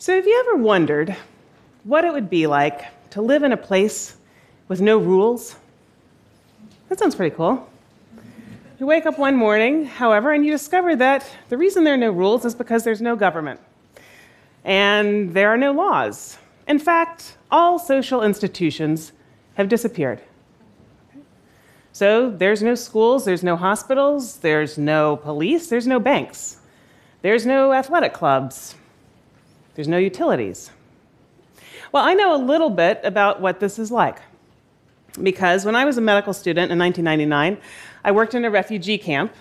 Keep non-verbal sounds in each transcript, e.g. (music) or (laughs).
So, have you ever wondered what it would be like to live in a place with no rules? That sounds pretty cool. You wake up one morning, however, and you discover that the reason there are no rules is because there's no government and there are no laws. In fact, all social institutions have disappeared. So there's no schools, there's no hospitals, there's no police, there's no banks, there's no athletic clubs, there's no utilities. Well, I know a little bit about what this is like. Because when I was a medical student in 1999, I worked in a refugee camp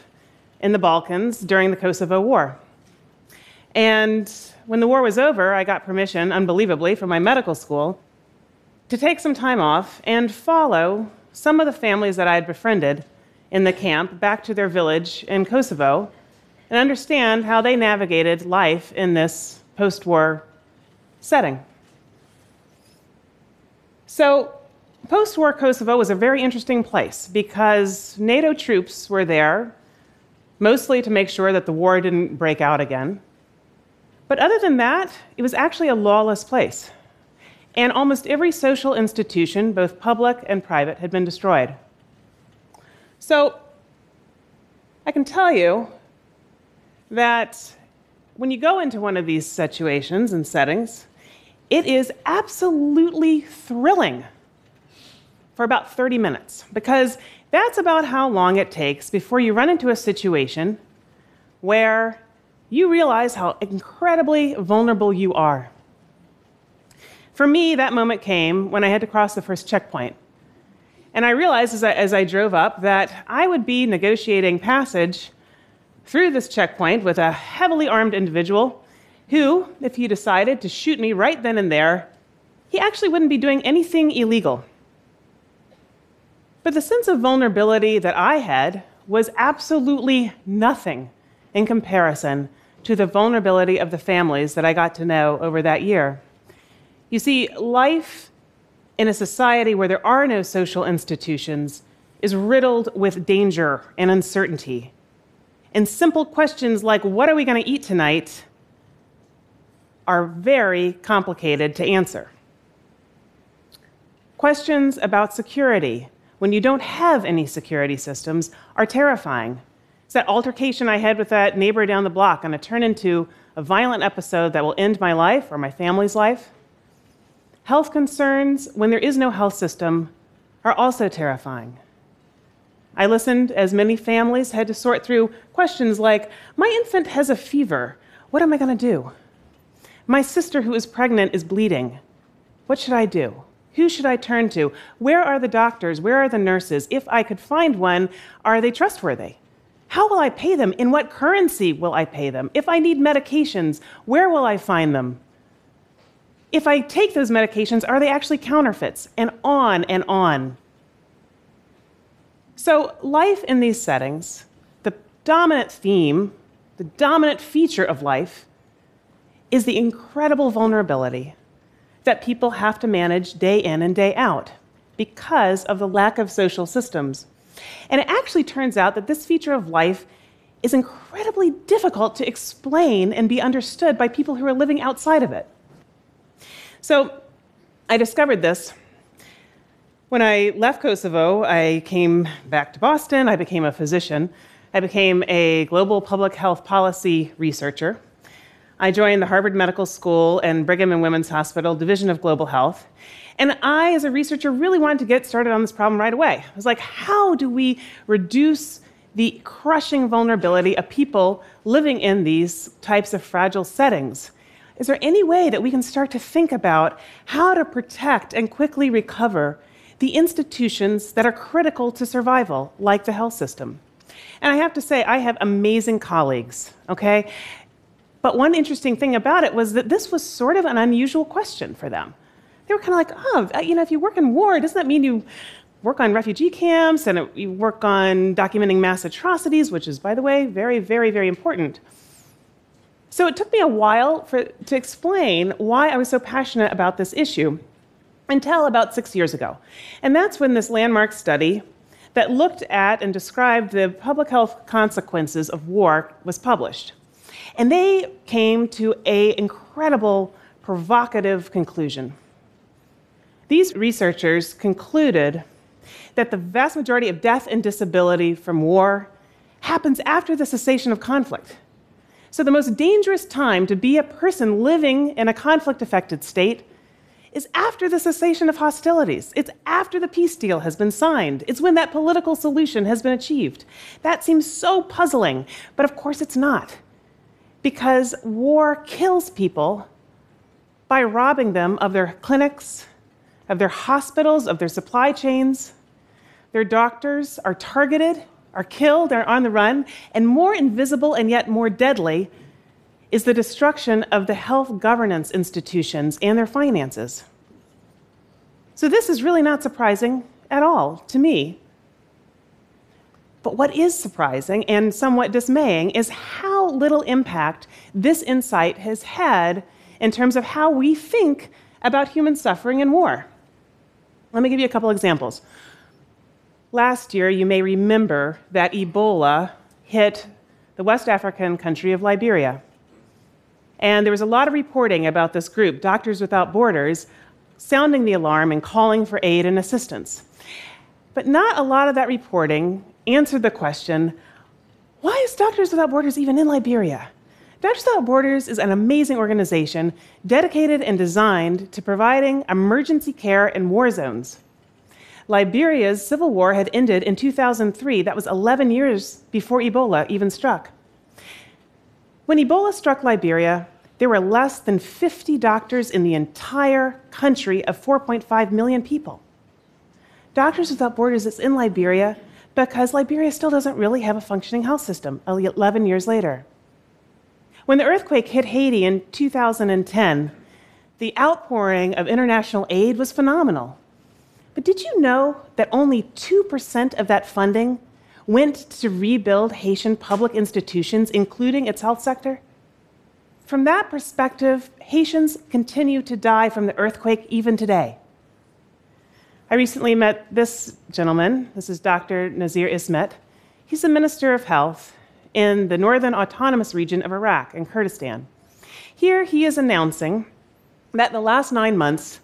in the Balkans during the Kosovo War. And when the war was over, I got permission, unbelievably, from my medical school to take some time off and follow some of the families that I had befriended in the camp back to their village in Kosovo and understand how they navigated life in this post war setting. So, post war Kosovo was a very interesting place because NATO troops were there, mostly to make sure that the war didn't break out again. But other than that, it was actually a lawless place. And almost every social institution, both public and private, had been destroyed. So, I can tell you that when you go into one of these situations and settings, it is absolutely thrilling for about 30 minutes because that's about how long it takes before you run into a situation where you realize how incredibly vulnerable you are. For me, that moment came when I had to cross the first checkpoint. And I realized as I, as I drove up that I would be negotiating passage through this checkpoint with a heavily armed individual who, if he decided to shoot me right then and there, he actually wouldn't be doing anything illegal. But the sense of vulnerability that I had was absolutely nothing in comparison to the vulnerability of the families that I got to know over that year. You see, life in a society where there are no social institutions is riddled with danger and uncertainty. And simple questions like, what are we going to eat tonight, are very complicated to answer. Questions about security, when you don't have any security systems, are terrifying. It's that altercation I had with that neighbor down the block going to turn into a violent episode that will end my life or my family's life? Health concerns, when there is no health system, are also terrifying. I listened as many families had to sort through questions like My infant has a fever. What am I going to do? My sister, who is pregnant, is bleeding. What should I do? Who should I turn to? Where are the doctors? Where are the nurses? If I could find one, are they trustworthy? How will I pay them? In what currency will I pay them? If I need medications, where will I find them? If I take those medications, are they actually counterfeits? And on and on. So, life in these settings, the dominant theme, the dominant feature of life, is the incredible vulnerability that people have to manage day in and day out because of the lack of social systems. And it actually turns out that this feature of life is incredibly difficult to explain and be understood by people who are living outside of it. So, I discovered this when I left Kosovo, I came back to Boston. I became a physician. I became a global public health policy researcher. I joined the Harvard Medical School and Brigham and Women's Hospital Division of Global Health. And I, as a researcher, really wanted to get started on this problem right away. I was like, how do we reduce the crushing vulnerability of people living in these types of fragile settings? Is there any way that we can start to think about how to protect and quickly recover the institutions that are critical to survival, like the health system. And I have to say, I have amazing colleagues, okay? But one interesting thing about it was that this was sort of an unusual question for them. They were kind of like, oh, uh, you know, if you work in war, doesn't that mean you work on refugee camps and you work on documenting mass atrocities, which is, by the way, very, very, very important. So it took me a while for, to explain why I was so passionate about this issue until about six years ago. And that's when this landmark study that looked at and described the public health consequences of war was published. And they came to an incredible provocative conclusion. These researchers concluded that the vast majority of death and disability from war happens after the cessation of conflict. So, the most dangerous time to be a person living in a conflict affected state is after the cessation of hostilities. It's after the peace deal has been signed. It's when that political solution has been achieved. That seems so puzzling, but of course it's not. Because war kills people by robbing them of their clinics, of their hospitals, of their supply chains. Their doctors are targeted, are killed, are on the run, and more invisible and yet more deadly is the destruction of the health governance institutions and their finances. So, this is really not surprising at all to me. But what is surprising and somewhat dismaying is how little impact this insight has had in terms of how we think about human suffering and war. Let me give you a couple examples. Last year, you may remember that Ebola hit the West African country of Liberia. And there was a lot of reporting about this group, Doctors Without Borders, sounding the alarm and calling for aid and assistance. But not a lot of that reporting answered the question why is Doctors Without Borders even in Liberia? Doctors Without Borders is an amazing organization dedicated and designed to providing emergency care in war zones. Liberia's civil war had ended in 2003. That was 11 years before Ebola even struck. When Ebola struck Liberia, there were less than 50 doctors in the entire country of 4.5 million people. Doctors Without Borders is in Liberia because Liberia still doesn't really have a functioning health system 11 years later. When the earthquake hit Haiti in 2010, the outpouring of international aid was phenomenal. But did you know that only 2% of that funding went to rebuild Haitian public institutions, including its health sector? From that perspective, Haitians continue to die from the earthquake even today. I recently met this gentleman. This is Dr. Nazir Ismet. He's the Minister of Health in the Northern Autonomous Region of Iraq and Kurdistan. Here he is announcing that in the last nine months,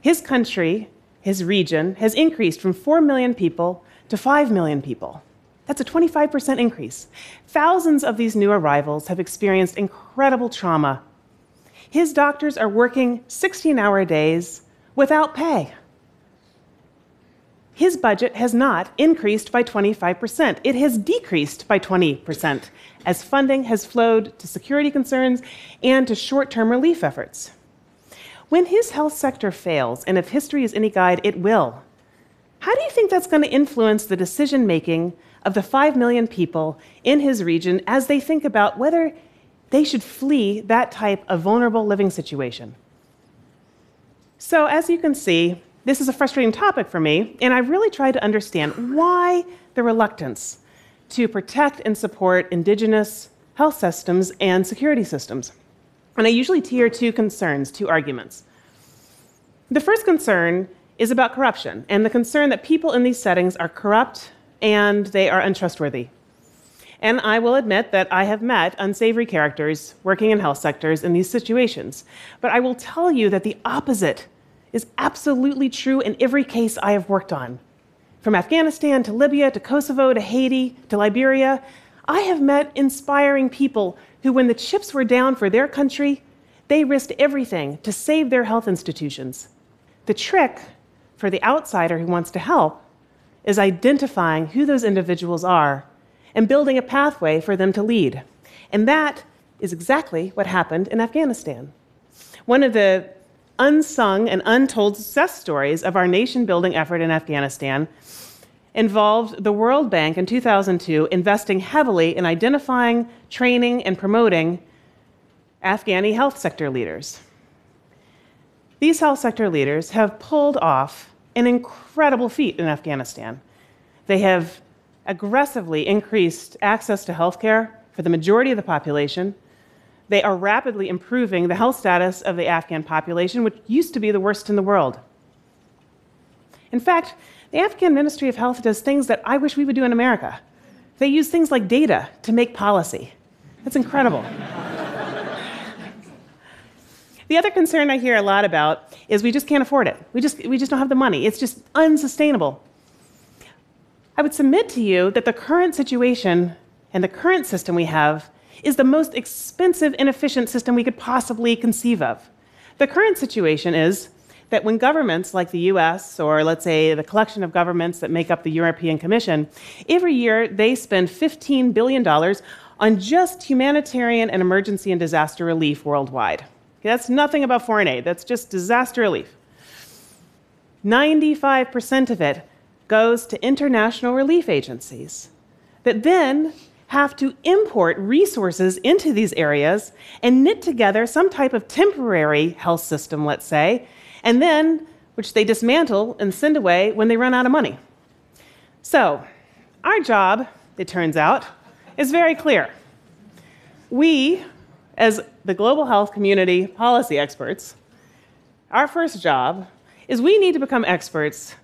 his country, his region, has increased from 4 million people to 5 million people. That's a 25% increase. Thousands of these new arrivals have experienced incredible trauma. His doctors are working 16 hour days without pay. His budget has not increased by 25%. It has decreased by 20% as funding has flowed to security concerns and to short term relief efforts. When his health sector fails, and if history is any guide, it will, how do you think that's going to influence the decision making of the 5 million people in his region as they think about whether they should flee that type of vulnerable living situation. So, as you can see, this is a frustrating topic for me, and I really tried to understand why the reluctance to protect and support indigenous health systems and security systems. And I usually tier two concerns, two arguments. The first concern is about corruption, and the concern that people in these settings are corrupt and they are untrustworthy. And I will admit that I have met unsavory characters working in health sectors in these situations. But I will tell you that the opposite is absolutely true in every case I have worked on. From Afghanistan to Libya to Kosovo to Haiti to Liberia, I have met inspiring people who, when the chips were down for their country, they risked everything to save their health institutions. The trick for the outsider who wants to help is identifying who those individuals are and building a pathway for them to lead. And that is exactly what happened in Afghanistan. One of the unsung and untold success stories of our nation building effort in Afghanistan involved the World Bank in 2002 investing heavily in identifying, training, and promoting Afghani health sector leaders. These health sector leaders have pulled off an incredible feat in Afghanistan. They have aggressively increased access to healthcare for the majority of the population. They are rapidly improving the health status of the Afghan population, which used to be the worst in the world. In fact, the Afghan Ministry of Health does things that I wish we would do in America. They use things like data to make policy. That's incredible. (laughs) The other concern I hear a lot about is we just can't afford it. We just, we just don't have the money. It's just unsustainable. I would submit to you that the current situation and the current system we have is the most expensive, inefficient system we could possibly conceive of. The current situation is that when governments like the US, or let's say the collection of governments that make up the European Commission, every year they spend $15 billion on just humanitarian and emergency and disaster relief worldwide. That's nothing about foreign aid, that's just disaster relief. 95% of it goes to international relief agencies that then have to import resources into these areas and knit together some type of temporary health system, let's say, and then which they dismantle and send away when they run out of money. So, our job, it turns out, is very clear. We, as the global health community policy experts, our first job is we need to become experts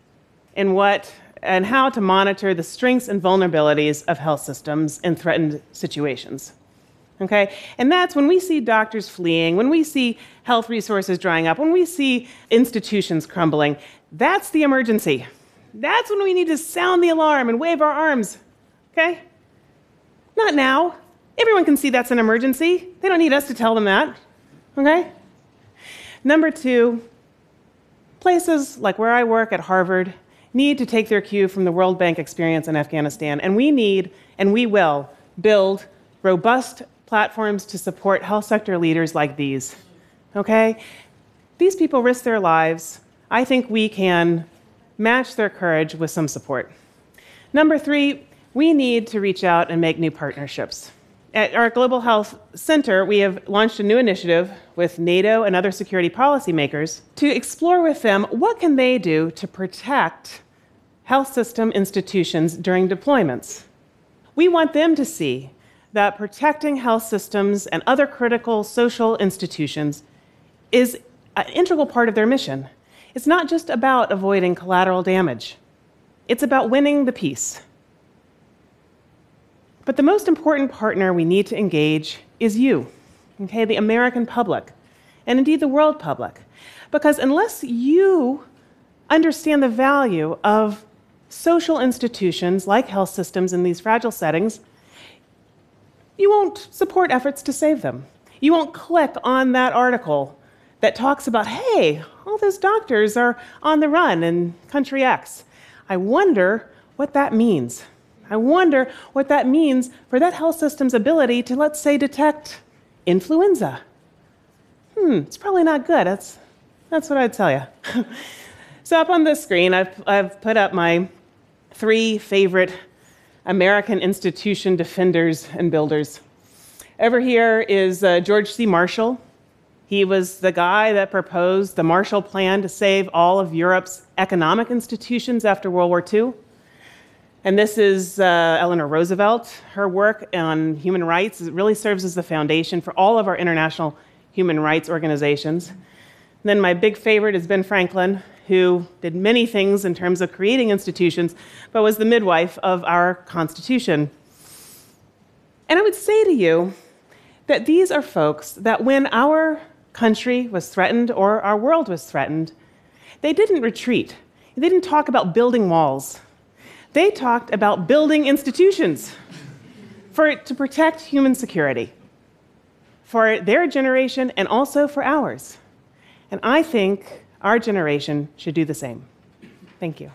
in what and how to monitor the strengths and vulnerabilities of health systems in threatened situations. Okay? And that's when we see doctors fleeing, when we see health resources drying up, when we see institutions crumbling, that's the emergency. That's when we need to sound the alarm and wave our arms. Okay? Not now. Everyone can see that's an emergency. They don't need us to tell them that. Okay? Number two, places like where I work at Harvard need to take their cue from the World Bank experience in Afghanistan, and we need, and we will, build robust platforms to support health sector leaders like these. Okay? These people risk their lives. I think we can match their courage with some support. Number three, we need to reach out and make new partnerships. At our Global Health Center, we have launched a new initiative with NATO and other security policymakers to explore with them what can they do to protect health system institutions during deployments. We want them to see that protecting health systems and other critical social institutions is an integral part of their mission. It's not just about avoiding collateral damage, it's about winning the peace. But the most important partner we need to engage is you, okay, the American public, and indeed the world public. Because unless you understand the value of social institutions like health systems in these fragile settings, you won't support efforts to save them. You won't click on that article that talks about, hey, all those doctors are on the run in country X. I wonder what that means. I wonder what that means for that health system's ability to, let's say, detect influenza. Hmm, it's probably not good. That's, that's what I'd tell you. (laughs) so, up on the screen, I've, I've put up my three favorite American institution defenders and builders. Over here is uh, George C. Marshall. He was the guy that proposed the Marshall Plan to save all of Europe's economic institutions after World War II. And this is uh, Eleanor Roosevelt. Her work on human rights really serves as the foundation for all of our international human rights organizations. And then my big favorite is Ben Franklin, who did many things in terms of creating institutions, but was the midwife of our Constitution. And I would say to you that these are folks that when our country was threatened or our world was threatened, they didn't retreat. They didn't talk about building walls. They talked about building institutions for, to protect human security for their generation and also for ours. And I think our generation should do the same. Thank you.